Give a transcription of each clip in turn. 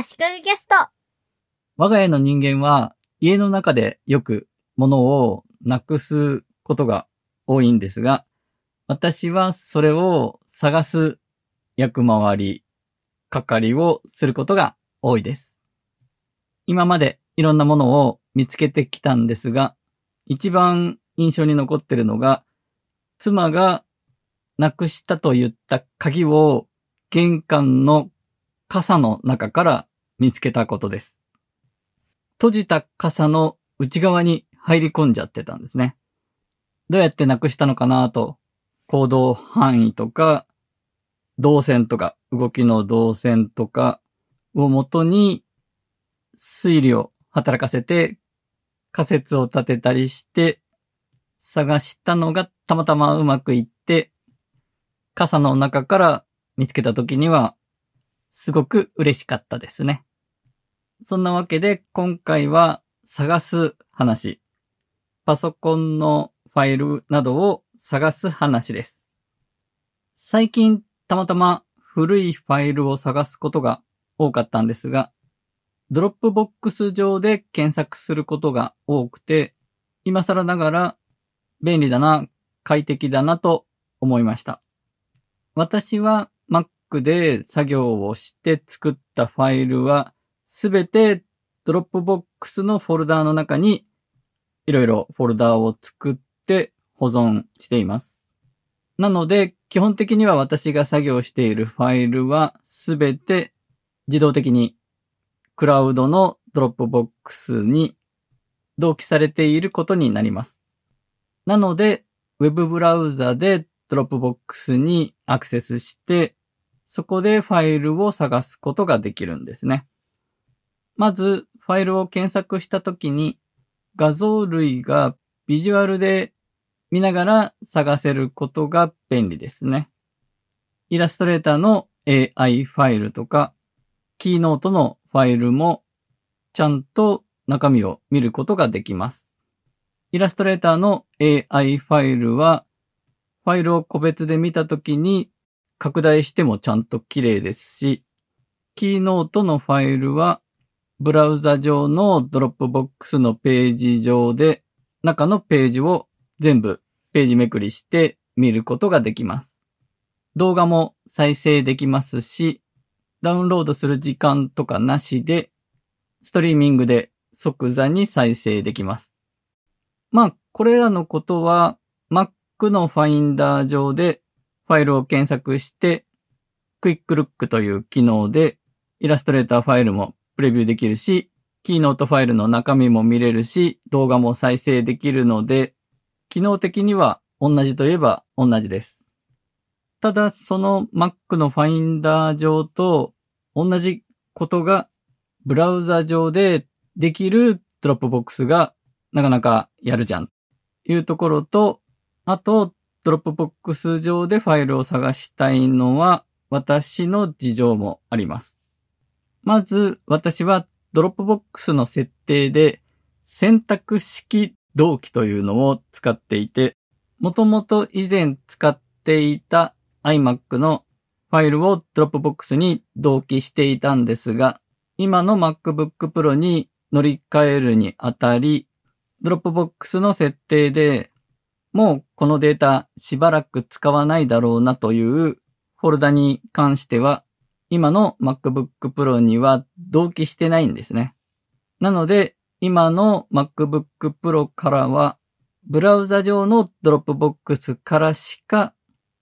足利ゲスト。我が家の人間は家の中でよく物をなくすことが多いんですが、私はそれを探す役回り、係をすることが多いです。今までいろんなものを見つけてきたんですが、一番印象に残ってるのが、妻がなくしたと言った鍵を玄関の傘の中から見つけたことです。閉じた傘の内側に入り込んじゃってたんですね。どうやってなくしたのかなと、行動範囲とか、動線とか、動きの動線とかをもとに推理を働かせて仮説を立てたりして探したのがたまたまうまくいって傘の中から見つけた時にはすごく嬉しかったですね。そんなわけで今回は探す話。パソコンのファイルなどを探す話です。最近たまたま古いファイルを探すことが多かったんですが、 Dropbox 上で検索することが多くて、今更ながら便利だな、快適だなと思いました。私は Mac で作業をして作ったファイルはすべて Dropbox のフォルダーの中にいろいろフォルダーを作って保存しています。なので、基本的には私が作業しているファイルはすべて自動的にクラウドの Dropbox に同期されていることになります。なので、ウェブブラウザで Dropbox にアクセスして、そこでファイルを探すことができるんですね。まず、ファイルを検索したときに、画像類がビジュアルで見ながら探せることが便利ですね。イラストレーターの AI ファイルとか、Keynote のファイルもちゃんと中身を見ることができます。イラストレーターの AI ファイルは、ファイルを個別で見たときに拡大してもちゃんと綺麗ですし、 Keynote のファイルは、ブラウザ上の Dropbox のページ上で、中のページを全部ページめくりして見ることができます。動画も再生できますし、ダウンロードする時間とかなしで、ストリーミングで即座に再生できます。まあ、これらのことは Mac のファインダー上でファイルを検索して、クイックルックという機能でイラストレーターファイルもプレビューできるし、キーノートファイルの中身も見れるし、動画も再生できるので、機能的には同じといえば同じです。ただ、その Mac のファインダー上と同じことがブラウザ上でできる Dropbox がなかなかやるじゃん。いうところと、あと、 Dropbox 上でファイルを探したいのは私の事情もあります。まず、私は Dropbox の設定で選択式同期というのを使っていて、もともと以前使っていた iMac のファイルを Dropbox に同期していたんですが、今の MacBook Pro に乗り換えるにあたり、 Dropbox の設定でもうこのデータしばらく使わないだろうなというフォルダに関しては、今の MacBook Pro には同期してないんですね。なので、今の MacBook Pro からは、ブラウザ上の Dropbox からしか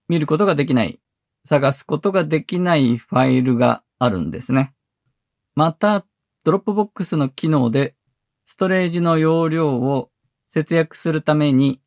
見ることができない、探すことができないファイルがあるんですね。また、 Dropbox の機能で、ストレージの容量を節約するために、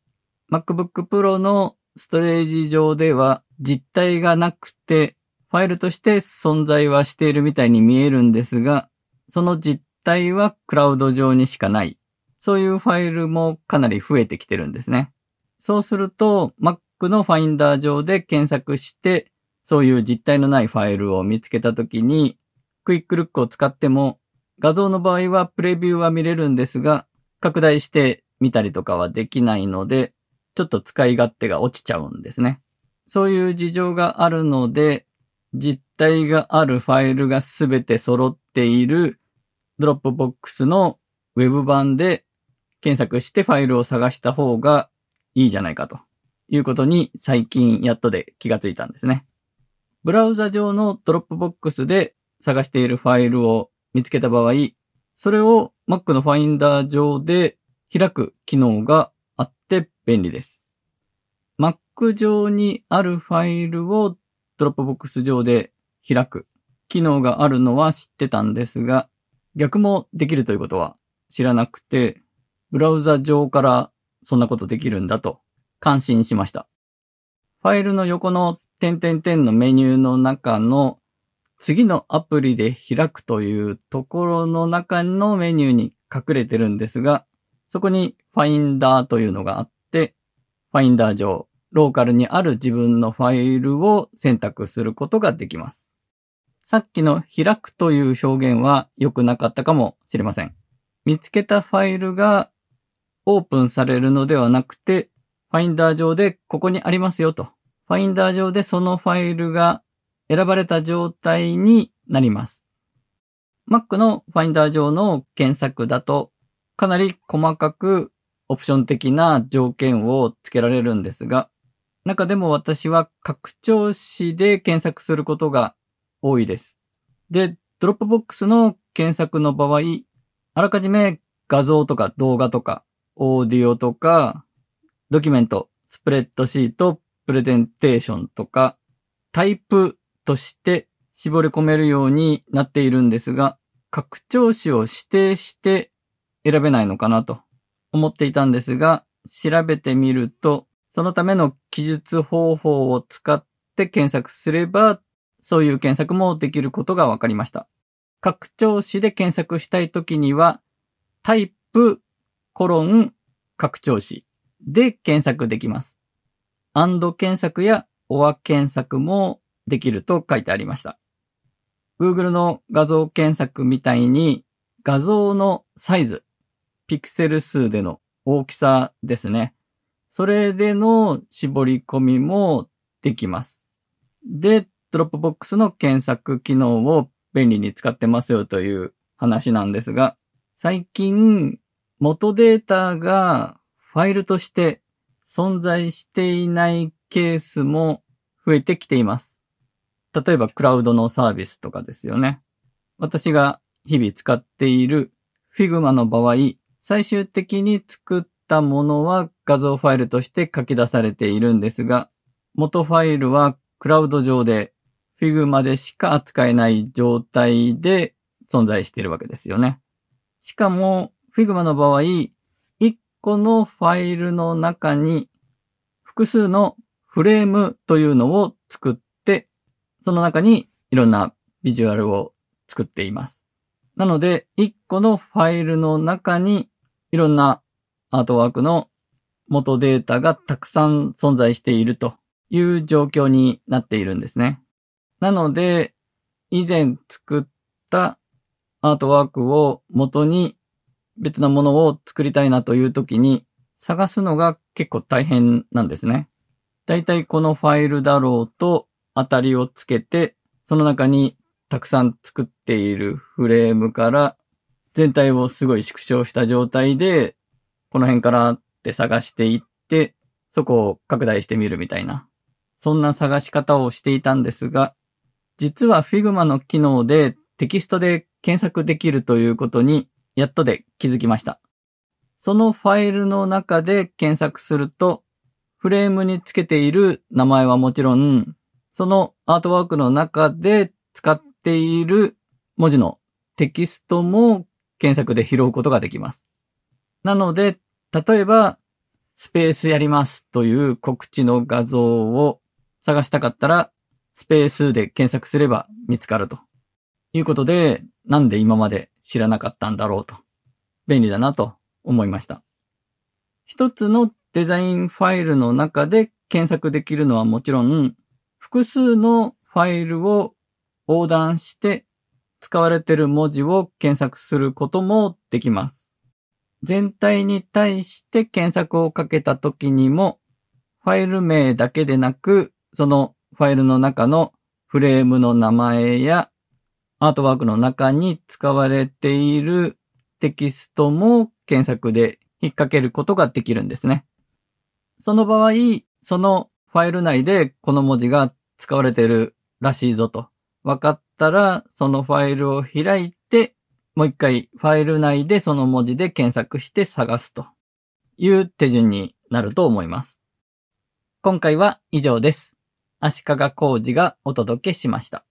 MacBook Pro のストレージ上では実体がなくて、ファイルとして存在はしているみたいに見えるんですが、その実体はクラウド上にしかない。そういうファイルもかなり増えてきてるんですね。そうすると、Mac のファインダー上で検索して、そういう実体のないファイルを見つけたときに、クイックルックを使っても、画像の場合はプレビューは見れるんですが、拡大して見たりとかはできないので、ちょっと使い勝手が落ちちゃうんですね。そういう事情があるので、実体があるファイルがすべて揃っている Dropbox のウェブ版で検索してファイルを探した方がいいじゃないかということに最近やっとで気がついたんですね。ブラウザ上の Dropbox で探しているファイルを見つけた場合、それを Mac のファインダー上で開く機能があって便利です。Mac 上にあるファイルを Dropbox 上で開く機能があるのは知ってたんですが、逆もできるということは知らなくて、ブラウザ上からそんなことできるんだと感心しました。ファイルの横の点々点のメニューの中の次のアプリで開くというところの中のメニューに隠れてるんですが、そこにファインダーというのがあって、ファインダー上、ローカルにある自分のファイルを選択することができます。さっきの開くという表現は良くなかったかもしれません。見つけたファイルがオープンされるのではなくて、ファインダー上でここにありますよと。ファインダー上でそのファイルが選ばれた状態になります。Mac のファインダー上の検索だとかなり細かくオプション的な条件をつけられるんですが、中でも私は拡張子で検索することが多いです。で、 Dropbox の検索の場合、あらかじめ画像とか動画とか、オーディオとか、ドキュメント、スプレッドシート、プレゼンテーションとか、タイプとして絞り込めるようになっているんですが、拡張子を指定して選べないのかなと思っていたんですが、調べてみると、そのための記述方法を使って検索すれば、そういう検索もできることが分かりました。拡張子で検索したいときには、タイプ、コロン、拡張子で検索できます。 AND 検索や OR 検索もできると書いてありました。Google の画像検索みたいに画像のサイズ、ピクセル数での大きさですね。それでの絞り込みもできます。で、 Dropbox の検索機能を便利に使ってますよという話なんですが、最近元データがファイルとして存在していないケースも増えてきています。例えばクラウドのサービスとかですよね。私が日々使っている Figma の場合、最終的に作ったものは画像ファイルとして書き出されているんですが、元ファイルはクラウド上で Figma でしか扱えない状態で存在しているわけですよね。しかも Figma の場合、このファイルの中に複数のフレームというのを作って、その中にいろんなビジュアルを作っています。なので、一個のファイルの中にいろんなアートワークの元データがたくさん存在しているという状況になっているんですね。なので、以前作ったアートワークを元に別なものを作りたいなという時に探すのが結構大変なんですね。だいたいこのファイルだろうと当たりをつけて、その中にたくさん作っているフレームから全体をすごい縮小した状態で、この辺からって探していって、そこを拡大してみるみたいな。そんな探し方をしていたんですが、実は Figma の機能でテキストで検索できるということにやっとで気づきました。そのファイルの中で検索すると、フレームにつけている名前はもちろん、そのアートワークの中で使っている文字のテキストも検索で拾うことができます。なので、例えば、スペースやりますという告知の画像を探したかったら、スペースで検索すれば見つかるということで、なんで今まで知らなかったんだろうと。便利だなと思いました。一つのデザインファイルの中で検索できるのはもちろん、複数のファイルを横断して使われている文字を検索することもできます。全体に対して検索をかけた時にも、ファイル名だけでなく、そのファイルの中のフレームの名前やアートワークの中に使われているテキストも検索で引っ掛けることができるんですね。その場合、そのファイル内でこの文字が使われているらしいぞと分かったら、そのファイルを開いて、もう一回ファイル内でその文字で検索して探すという手順になると思います。今回は以上です。足利工事がお届けしました。